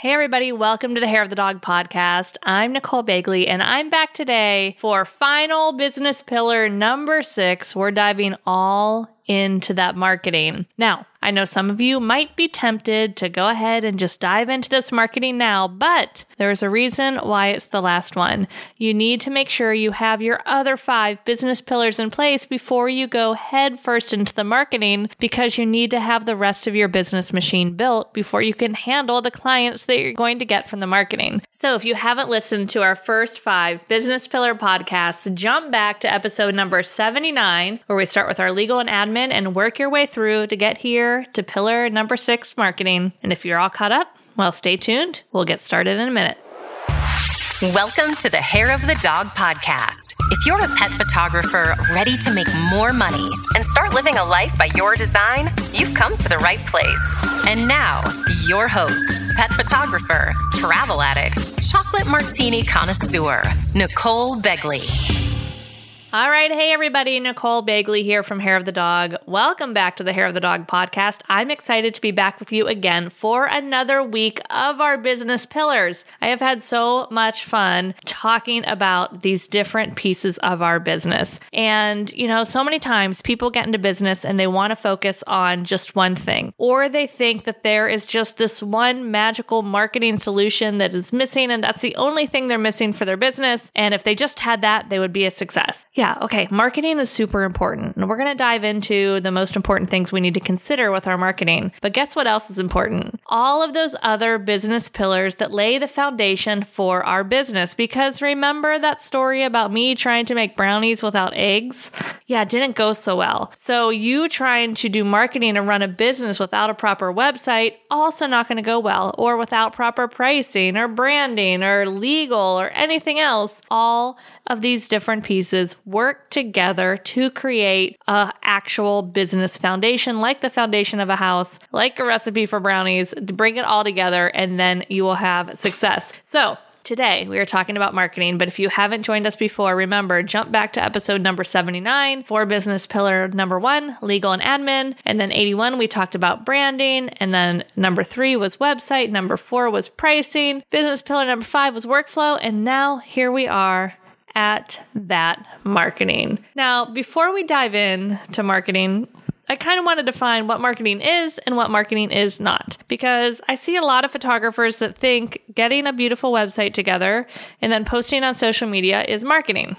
Hey, everybody, welcome to the Hair of the Dog podcast. I'm Nicole Begley, and I'm back today for final business pillar number six. We're diving all into that marketing. Now, I know some of you might be tempted to go ahead and just dive into this marketing now, but there's a reason why it's the last one. You need to make sure you have your other five business pillars in place before you go head first into the marketing because you need to have the rest of your business machine built before you can handle the clients that you're going to get from the marketing. So if you haven't listened to our first five business pillar podcasts, jump back to episode number 79, where we start with our legal and admin and work your way through to get here to pillar number six marketing. And if you're all caught up, well, stay tuned. We'll get started in a minute. Welcome to the Hair of the Dog podcast. If you're a pet photographer ready to make more money and start living a life by your design, you've come to the right place. And now, your host, pet photographer, travel addict, chocolate martini connoisseur, Nicole Begley. All right. Hey, everybody. Nicole Begley here from Hair of the Dog. Welcome back to the Hair of the Dog podcast. I'm excited to be back with you again for another week of our business pillars. I have had so much fun talking about these different pieces of our business. And, you know, so many times people get into business and they want to focus on just one thing, or they think that there is just this one magical marketing solution that is missing, and that's the only thing they're missing for their business. And if they just had that, they would be a success. Yeah, okay. Marketing is super important. And we're going to dive into the most important things we need to consider with our marketing. But guess what else is important? All of those other business pillars that lay the foundation for our business. Because remember that story about me trying to make brownies without eggs? Yeah, it didn't go so well. So you trying to do marketing and run a business without a proper website, also not going to go well, or without proper pricing or branding or legal or anything else. All of these different pieces work together to create a actual business foundation, like the foundation of a house, like a recipe for brownies, to bring it all together, and then you will have success. So, Today, we are talking about marketing, but if you haven't joined us before, remember, jump back to episode number 79 for business pillar number one, legal and admin. And then 81, we talked about branding. And then number three was website. Number four was pricing. Business pillar number five was workflow. And now here we are at that marketing. Now, before we dive in to marketing, I kind of want to define what marketing is and what marketing is not because I see a lot of photographers that think getting a beautiful website together and then posting on social media is marketing.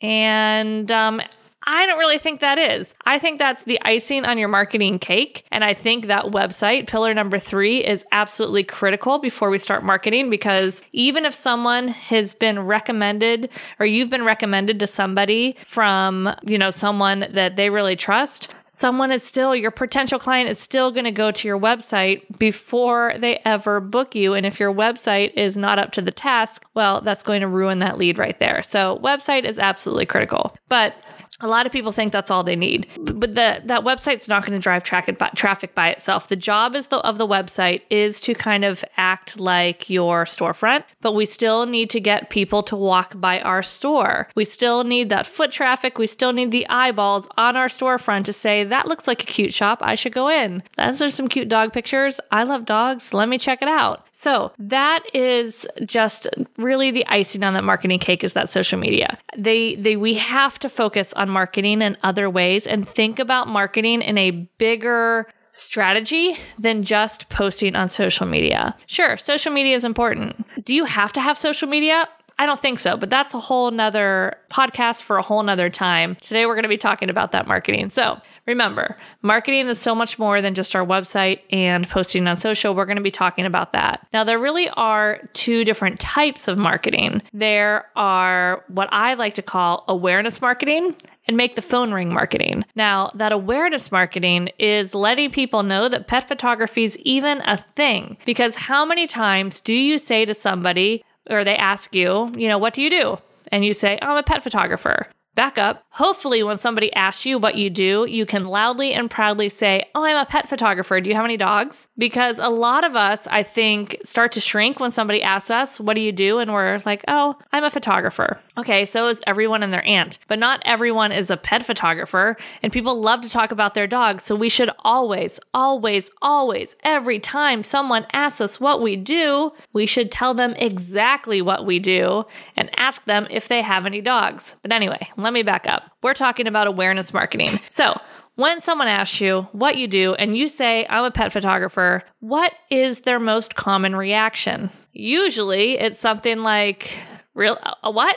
And um, I don't really think that is. I think that's the icing on your marketing cake. And I think that website, pillar number three, is absolutely critical before we start marketing because even if someone has been recommended or you've been recommended to somebody from, you know, someone that they really trust, someone is still, your potential client is still going to go to your website before they ever book you. And if your website is not up to the task, well, that's going to ruin that lead right there. So, website is absolutely critical. But a lot of people think that's all they need, but the, that website's not going to drive traffic by, traffic by itself. The job is the, of the website is to kind of act like your storefront, but we still need to get people to walk by our store. We still need that foot traffic. We still need the eyeballs on our storefront to say that looks like a cute shop. I should go in. Those are some cute dog pictures. I love dogs. Let me check it out. So that is just really the icing on that marketing cake is that social media. They they we have to focus on marketing in other ways and think about marketing in a bigger strategy than just posting on social media. Sure, social media is important. Do you have to have social media? I don't think so, but that's a whole nother podcast for a whole nother time. Today, we're going to be talking about that marketing. So remember, marketing is so much more than just our website and posting on social. We're going to be talking about that. Now, there really are two different types of marketing. There are what I like to call awareness marketing and make the phone ring marketing. Now, that awareness marketing is letting people know that pet photography is even a thing. Because how many times do you say to somebody, or they ask you, you know, what do you do? And you say, oh, I'm a pet photographer. Back up. Hopefully, when somebody asks you what you do, you can loudly and proudly say, Oh, I'm a pet photographer. Do you have any dogs? Because a lot of us, I think, start to shrink when somebody asks us, What do you do? And we're like, Oh, I'm a photographer. Okay, so is everyone and their aunt, but not everyone is a pet photographer, and people love to talk about their dogs. So we should always, always, always, every time someone asks us what we do, we should tell them exactly what we do and ask them if they have any dogs. But anyway, let me back up. We're talking about awareness marketing. So, when someone asks you what you do and you say, I'm a pet photographer, what is their most common reaction? Usually it's something like, Real a what?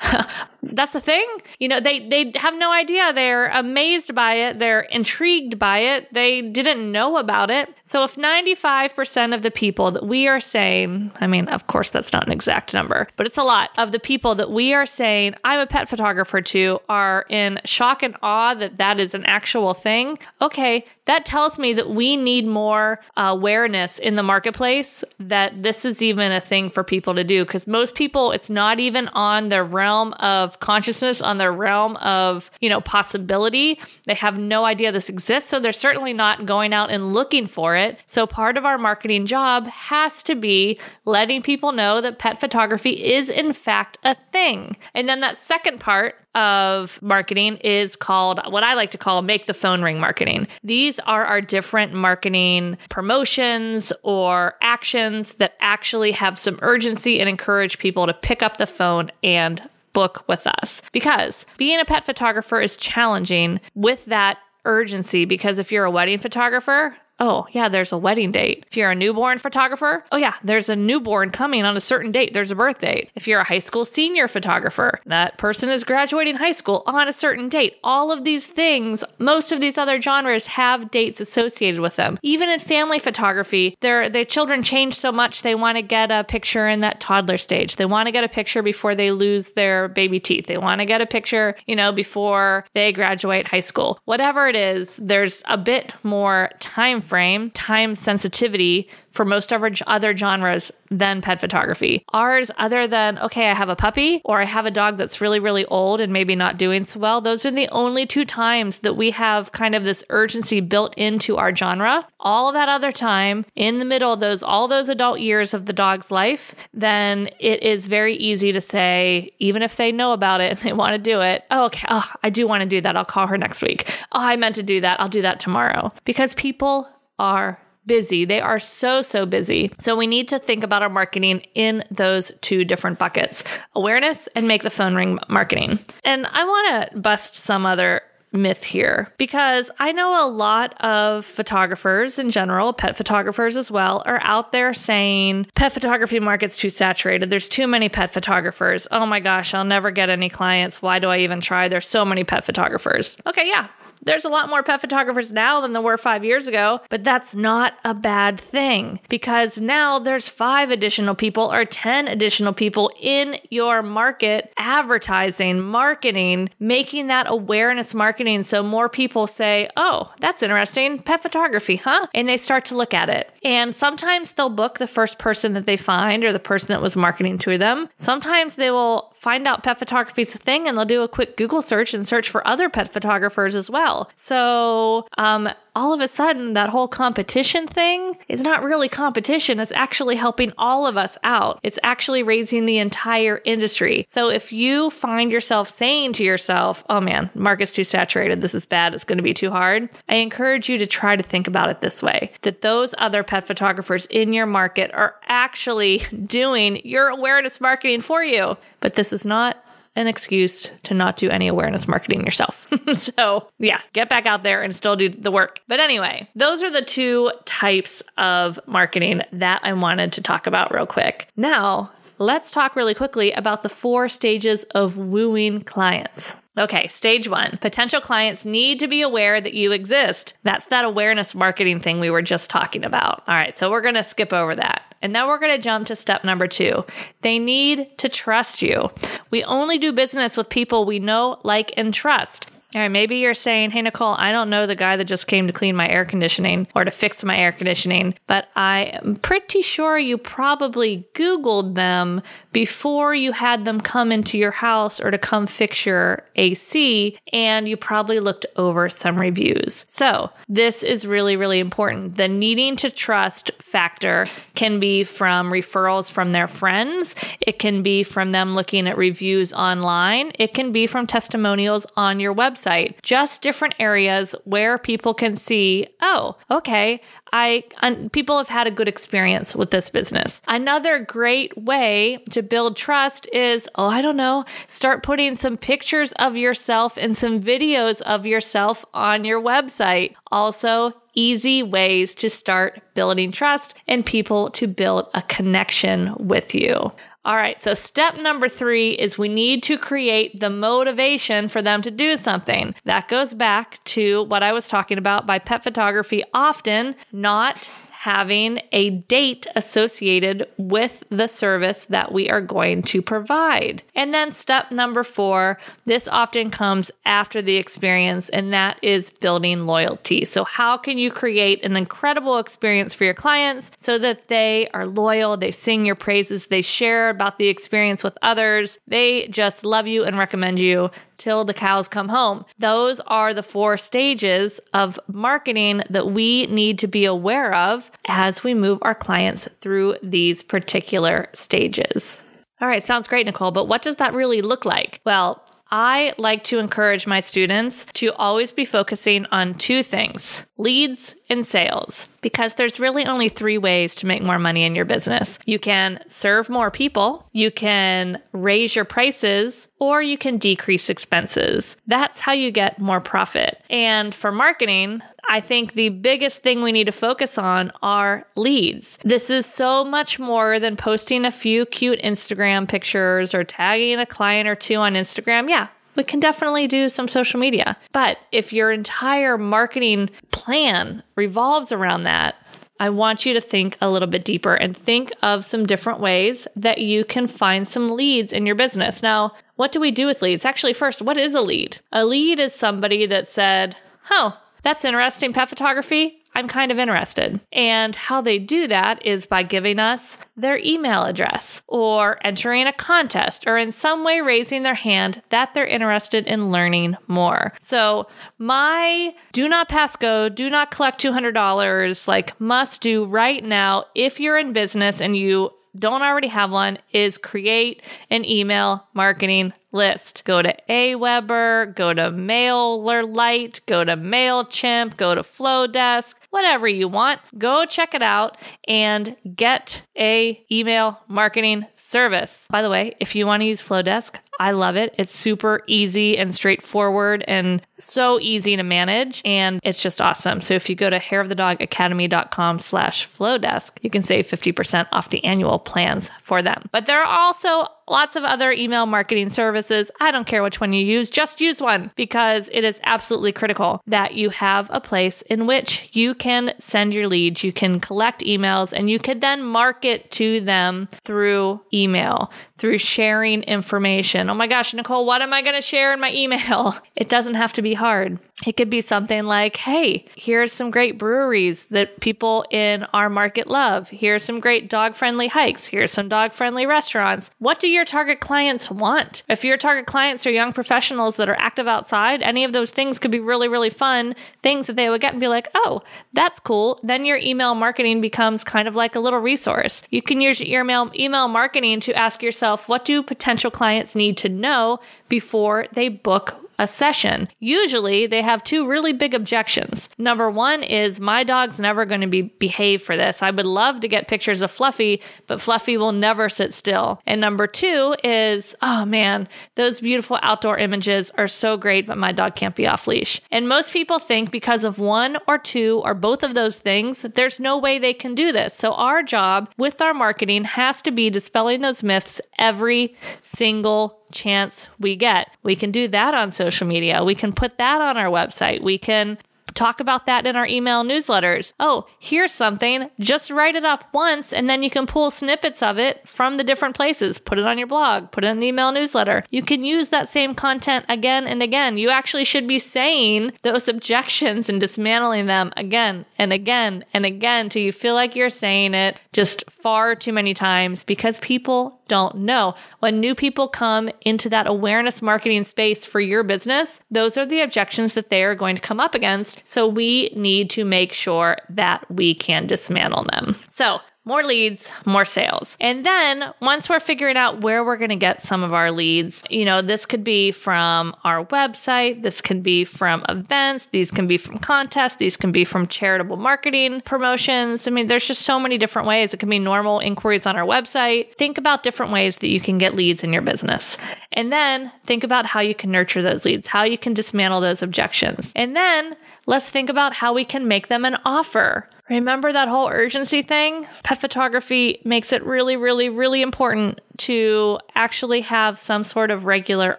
That's the thing. You know, they they have no idea. They're amazed by it. They're intrigued by it. They didn't know about it. So if 95% of the people that we are saying, I mean, of course that's not an exact number, but it's a lot of the people that we are saying I'm a pet photographer to are in shock and awe that that is an actual thing. Okay, that tells me that we need more uh, awareness in the marketplace that this is even a thing for people to do because most people it's not even on their realm of consciousness on their realm of you know possibility. They have no idea this exists so they're certainly not going out and looking for it. So part of our marketing job has to be letting people know that pet photography is in fact a thing. And then that second part of marketing is called what I like to call make the phone ring marketing. These are our different marketing promotions or actions that actually have some urgency and encourage people to pick up the phone and book with us. Because being a pet photographer is challenging with that urgency because if you're a wedding photographer, Oh, yeah, there's a wedding date. If you're a newborn photographer, oh, yeah, there's a newborn coming on a certain date. There's a birth date. If you're a high school senior photographer, that person is graduating high school on a certain date. All of these things, most of these other genres have dates associated with them. Even in family photography, their, their children change so much, they want to get a picture in that toddler stage. They want to get a picture before they lose their baby teeth. They want to get a picture, you know, before they graduate high school. Whatever it is, there's a bit more time frame, time sensitivity for most of our other genres than pet photography. Ours, other than, okay, I have a puppy or I have a dog that's really, really old and maybe not doing so well, those are the only two times that we have kind of this urgency built into our genre. All that other time, in the middle of those, all those adult years of the dog's life, then it is very easy to say, even if they know about it and they want to do it, oh, okay, oh, I do want to do that. I'll call her next week. Oh, I meant to do that. I'll do that tomorrow. Because people are busy. They are so, so busy. So we need to think about our marketing in those two different buckets awareness and make the phone ring marketing. And I want to bust some other myth here because I know a lot of photographers in general, pet photographers as well, are out there saying pet photography market's too saturated. There's too many pet photographers. Oh my gosh, I'll never get any clients. Why do I even try? There's so many pet photographers. Okay, yeah, there's a lot more pet photographers now than there were five years ago, but that's not a bad thing because now there's five additional people or 10 additional people in your market advertising, marketing, making that awareness marketing so more people say, oh, that's interesting, pet photography, huh? And they start to look at it. And sometimes they'll book the first person that they find or the person that was marketing to them. Sometimes they will find out pet photography is a thing and they'll do a quick Google search and search for other pet photographers as well. So, um, all of a sudden, that whole competition thing is not really competition. It's actually helping all of us out. It's actually raising the entire industry. So if you find yourself saying to yourself, oh man, market's too saturated. This is bad. It's going to be too hard. I encourage you to try to think about it this way that those other pet photographers in your market are actually doing your awareness marketing for you. But this is not an excuse to not do any awareness marketing yourself. so, yeah, get back out there and still do the work. But anyway, those are the two types of marketing that I wanted to talk about real quick. Now, let's talk really quickly about the four stages of wooing clients. Okay, stage one potential clients need to be aware that you exist. That's that awareness marketing thing we were just talking about. All right, so we're gonna skip over that. And then we're going to jump to step number two. They need to trust you. We only do business with people we know, like, and trust. All right, maybe you're saying, hey, Nicole, I don't know the guy that just came to clean my air conditioning or to fix my air conditioning, but I am pretty sure you probably Googled them before you had them come into your house or to come fix your AC, and you probably looked over some reviews. So, this is really, really important. The needing to trust factor can be from referrals from their friends, it can be from them looking at reviews online, it can be from testimonials on your website website, just different areas where people can see, oh, okay, I people have had a good experience with this business. Another great way to build trust is, oh, I don't know, start putting some pictures of yourself and some videos of yourself on your website. Also, easy ways to start building trust and people to build a connection with you. All right, so step number three is we need to create the motivation for them to do something. That goes back to what I was talking about by pet photography often not having a date associated with the service that we are going to provide. And then step number four, this often comes after the experience, and that is building loyalty. So, how can you create an incredible experience for your clients so that they are loyal, they sing your praises, they share about the experience with others, they just love you and recommend you till the cows come home. Those are the four stages of marketing that we need to be aware of as we move our clients through these particular stages. All right, sounds great, Nicole, but what does that really look like? Well, I like to encourage my students to always be focusing on two things leads and sales, because there's really only three ways to make more money in your business. You can serve more people, you can raise your prices, or you can decrease expenses. That's how you get more profit. And for marketing, I think the biggest thing we need to focus on are leads. This is so much more than posting a few cute Instagram pictures or tagging a client or two on Instagram. Yeah, we can definitely do some social media. But if your entire marketing plan revolves around that, I want you to think a little bit deeper and think of some different ways that you can find some leads in your business. Now, what do we do with leads? Actually, first, what is a lead? A lead is somebody that said, Oh, that's interesting pet photography. I'm kind of interested. And how they do that is by giving us their email address or entering a contest or in some way raising their hand that they're interested in learning more. So, my do not pass go, do not collect $200, like must do right now if you're in business and you don't already have one is create an email marketing list. Go to Aweber, go to MailerLite, go to MailChimp, go to Flodesk, whatever you want. Go check it out and get a email marketing service. By the way, if you want to use Flodesk, I love it. It's super easy and straightforward and so easy to manage. And it's just awesome. So if you go to hairofthedogacademy.com slash flodesk, you can save 50% off the annual plans for them. But there are also lots of other email marketing services. I don't care which one you use, just use one because it is absolutely critical that you have a place in which you can send your leads, you can collect emails, and you can then market to them through email, through sharing information. Oh my gosh, Nicole, what am I going to share in my email? It doesn't have to be hard. It could be something like, hey, here's some great breweries that people in our market love. Here's some great dog friendly hikes. Here's some dog friendly restaurants. What do your target clients want? If your target clients are young professionals that are active outside, any of those things could be really, really fun things that they would get and be like, oh, that's cool. Then your email marketing becomes kind of like a little resource. You can use your email, email marketing to ask yourself, what do potential clients need to know before they book a session. Usually they have two really big objections. Number one is my dog's never going to be behave for this. I would love to get pictures of Fluffy, but Fluffy will never sit still. And number two is, oh man, those beautiful outdoor images are so great, but my dog can't be off leash. And most people think because of one or two or both of those things, there's no way they can do this. So our job with our marketing has to be dispelling those myths every single chance we get. We can do that on social media. We can put that on our website. We can talk about that in our email newsletters. Oh, here's something. Just write it up once and then you can pull snippets of it from the different places. Put it on your blog, put it in the email newsletter. You can use that same content again and again. You actually should be saying those objections and dismantling them again and again and again till you feel like you're saying it just far too many times because people don't know. When new people come into that awareness marketing space for your business, those are the objections that they are going to come up against. So we need to make sure that we can dismantle them. So more leads, more sales. And then once we're figuring out where we're going to get some of our leads, you know, this could be from our website, this can be from events, these can be from contests, these can be from charitable marketing promotions. I mean, there's just so many different ways. It can be normal inquiries on our website. Think about different ways that you can get leads in your business. And then think about how you can nurture those leads, how you can dismantle those objections. And then let's think about how we can make them an offer. Remember that whole urgency thing? Pet photography makes it really, really, really important to actually have some sort of regular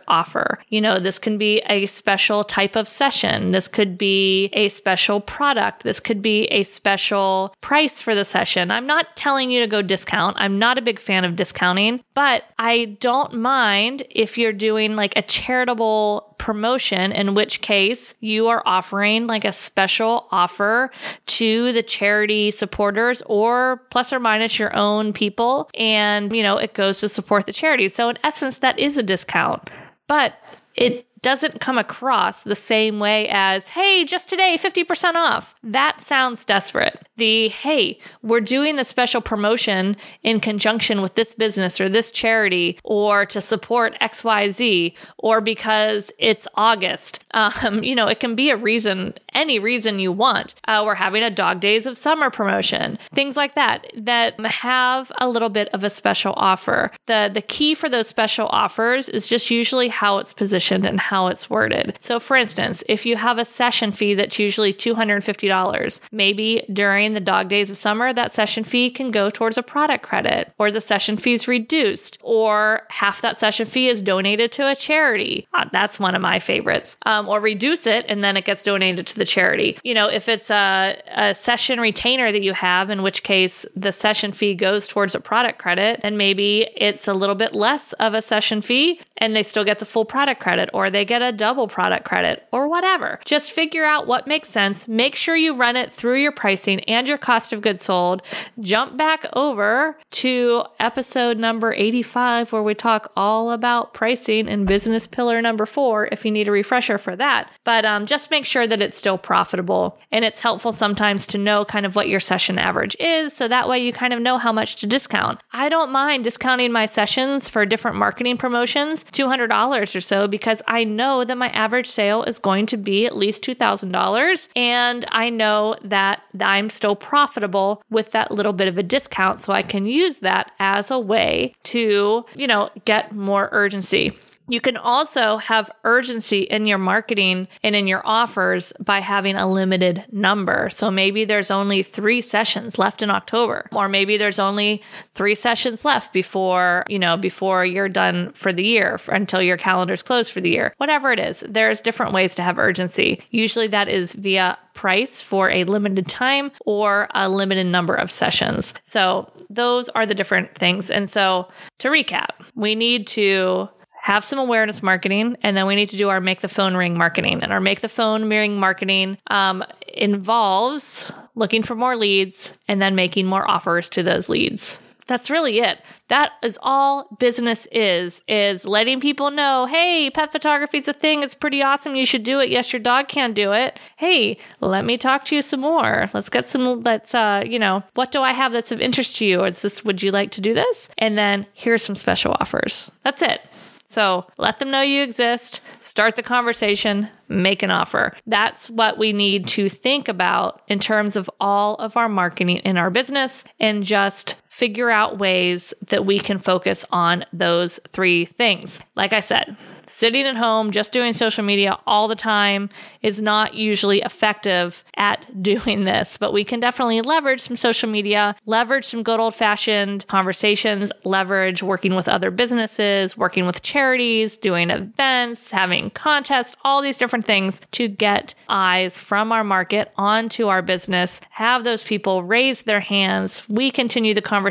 offer. You know, this can be a special type of session. This could be a special product. This could be a special price for the session. I'm not telling you to go discount. I'm not a big fan of discounting, but I don't mind if you're doing like a charitable promotion, in which case you are offering like a special offer to the charity supporters or plus or minus your own people. And, you know, it goes to support the charity. So, in essence, that is a discount. But it doesn't come across the same way as, hey, just today, 50% off. That sounds desperate. The, hey, we're doing the special promotion in conjunction with this business or this charity or to support XYZ or because it's August. Um, you know, it can be a reason, any reason you want. Uh, we're having a dog days of summer promotion, things like that, that have a little bit of a special offer. The, the key for those special offers is just usually how it's positioned and how it's worded. So, for instance, if you have a session fee that's usually $250, maybe during the dog days of summer, that session fee can go towards a product credit, or the session fee is reduced, or half that session fee is donated to a charity. Uh, that's one of my favorites. Um, or reduce it and then it gets donated to the charity. You know, if it's a, a session retainer that you have, in which case the session fee goes towards a product credit, then maybe it's a little bit less of a session fee and they still get the full product credit, or they they get a double product credit or whatever. Just figure out what makes sense. Make sure you run it through your pricing and your cost of goods sold. Jump back over to episode number 85, where we talk all about pricing and business pillar number four if you need a refresher for that. But um, just make sure that it's still profitable. And it's helpful sometimes to know kind of what your session average is. So that way you kind of know how much to discount. I don't mind discounting my sessions for different marketing promotions, $200 or so, because I know that my average sale is going to be at least $2,000. And I know that I'm still profitable with that little bit of a discount. So I can use that as a way to, you know, get more urgency. You can also have urgency in your marketing and in your offers by having a limited number. So maybe there's only three sessions left in October, or maybe there's only three sessions left before, you know, before you're done for the year until your calendar's closed for the year. Whatever it is, there's different ways to have urgency. Usually that is via price for a limited time or a limited number of sessions. So those are the different things. And so to recap, we need to have some awareness marketing, and then we need to do our make the phone ring marketing. And our make the phone ring marketing um, involves looking for more leads and then making more offers to those leads. That's really it. That is all business is, is letting people know, hey, pet photography is a thing. It's pretty awesome. You should do it. Yes, your dog can do it. Hey, let me talk to you some more. Let's get some, let's, uh, you know, what do I have that's of interest to you? Or Is this, would you like to do this? And then here's some special offers. That's it. So let them know you exist, start the conversation, make an offer. That's what we need to think about in terms of all of our marketing in our business and just figure out ways that we can focus on those three things. Like I said, sitting at home just doing social media all the time is not usually effective at doing this, but we can definitely leverage some social media, leverage some good old fashioned conversations, leverage working with other businesses, working with charities, doing events, having contests, all these different things to get eyes from our market onto our business, have those people raise their hands, we continue the conversation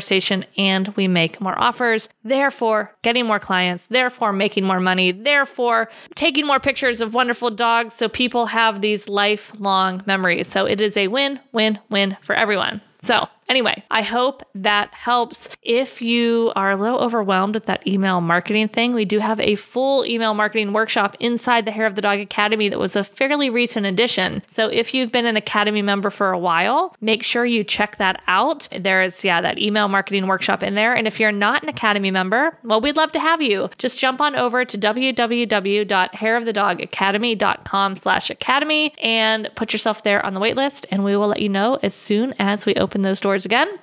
and we make more offers, therefore getting more clients, therefore making more money, therefore taking more pictures of wonderful dogs so people have these lifelong memories. So it is a win, win, win for everyone. So Anyway, I hope that helps. If you are a little overwhelmed with that email marketing thing, we do have a full email marketing workshop inside the Hair of the Dog Academy that was a fairly recent addition. So if you've been an Academy member for a while, make sure you check that out. There is, yeah, that email marketing workshop in there. And if you're not an Academy member, well, we'd love to have you. Just jump on over to www.hairofthedogacademy.com slash academy and put yourself there on the waitlist, and we will let you know as soon as we open those doors again.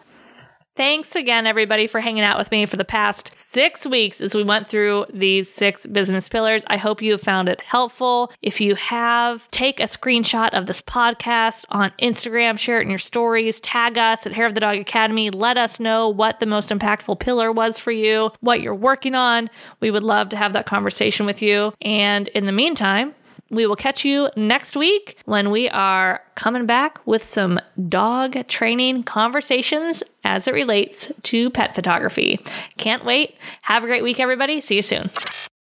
Thanks again, everybody, for hanging out with me for the past six weeks as we went through these six business pillars. I hope you have found it helpful. If you have, take a screenshot of this podcast on Instagram, share it in your stories, tag us at Hair of the Dog Academy. Let us know what the most impactful pillar was for you, what you're working on. We would love to have that conversation with you. And in the meantime, we will catch you next week when we are coming back with some dog training conversations as it relates to pet photography. Can't wait. Have a great week, everybody. See you soon.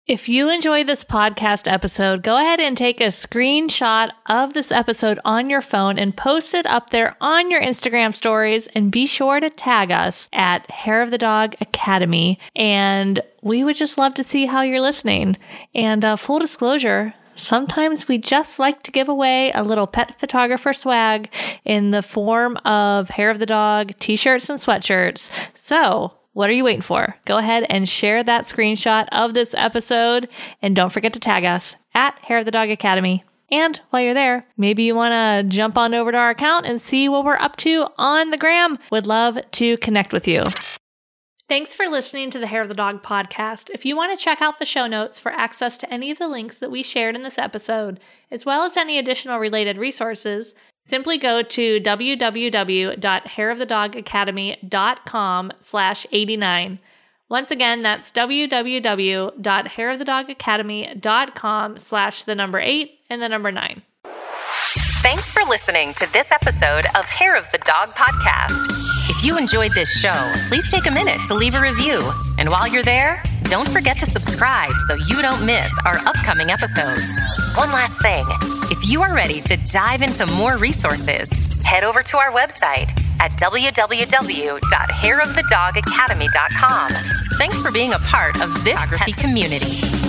If you enjoyed this podcast episode, go ahead and take a screenshot of this episode on your phone and post it up there on your Instagram stories and be sure to tag us at Hair of the Dog Academy. And we would just love to see how you're listening. And uh, full disclosure, sometimes we just like to give away a little pet photographer swag in the form of hair of the dog t shirts and sweatshirts. So, what are you waiting for? Go ahead and share that screenshot of this episode and don't forget to tag us at Hair of the Dog Academy. And while you're there, maybe you want to jump on over to our account and see what we're up to on the gram. Would love to connect with you. Thanks for listening to the Hair of the Dog podcast. If you want to check out the show notes for access to any of the links that we shared in this episode, as well as any additional related resources, simply go to www.hairofthedogacademy.com slash 89. Once again, that's www.hairofthedogacademy.com slash the number 8 and the number 9. Thanks for listening to this episode of Hair of the Dog podcast. If you enjoyed this show, please take a minute to leave a review. And while you're there, don't forget to subscribe so you don't miss our upcoming episodes. One last thing if you are ready to dive into more resources, head over to our website at www.hairofthedogacademy.com. Thanks for being a part of this photography community.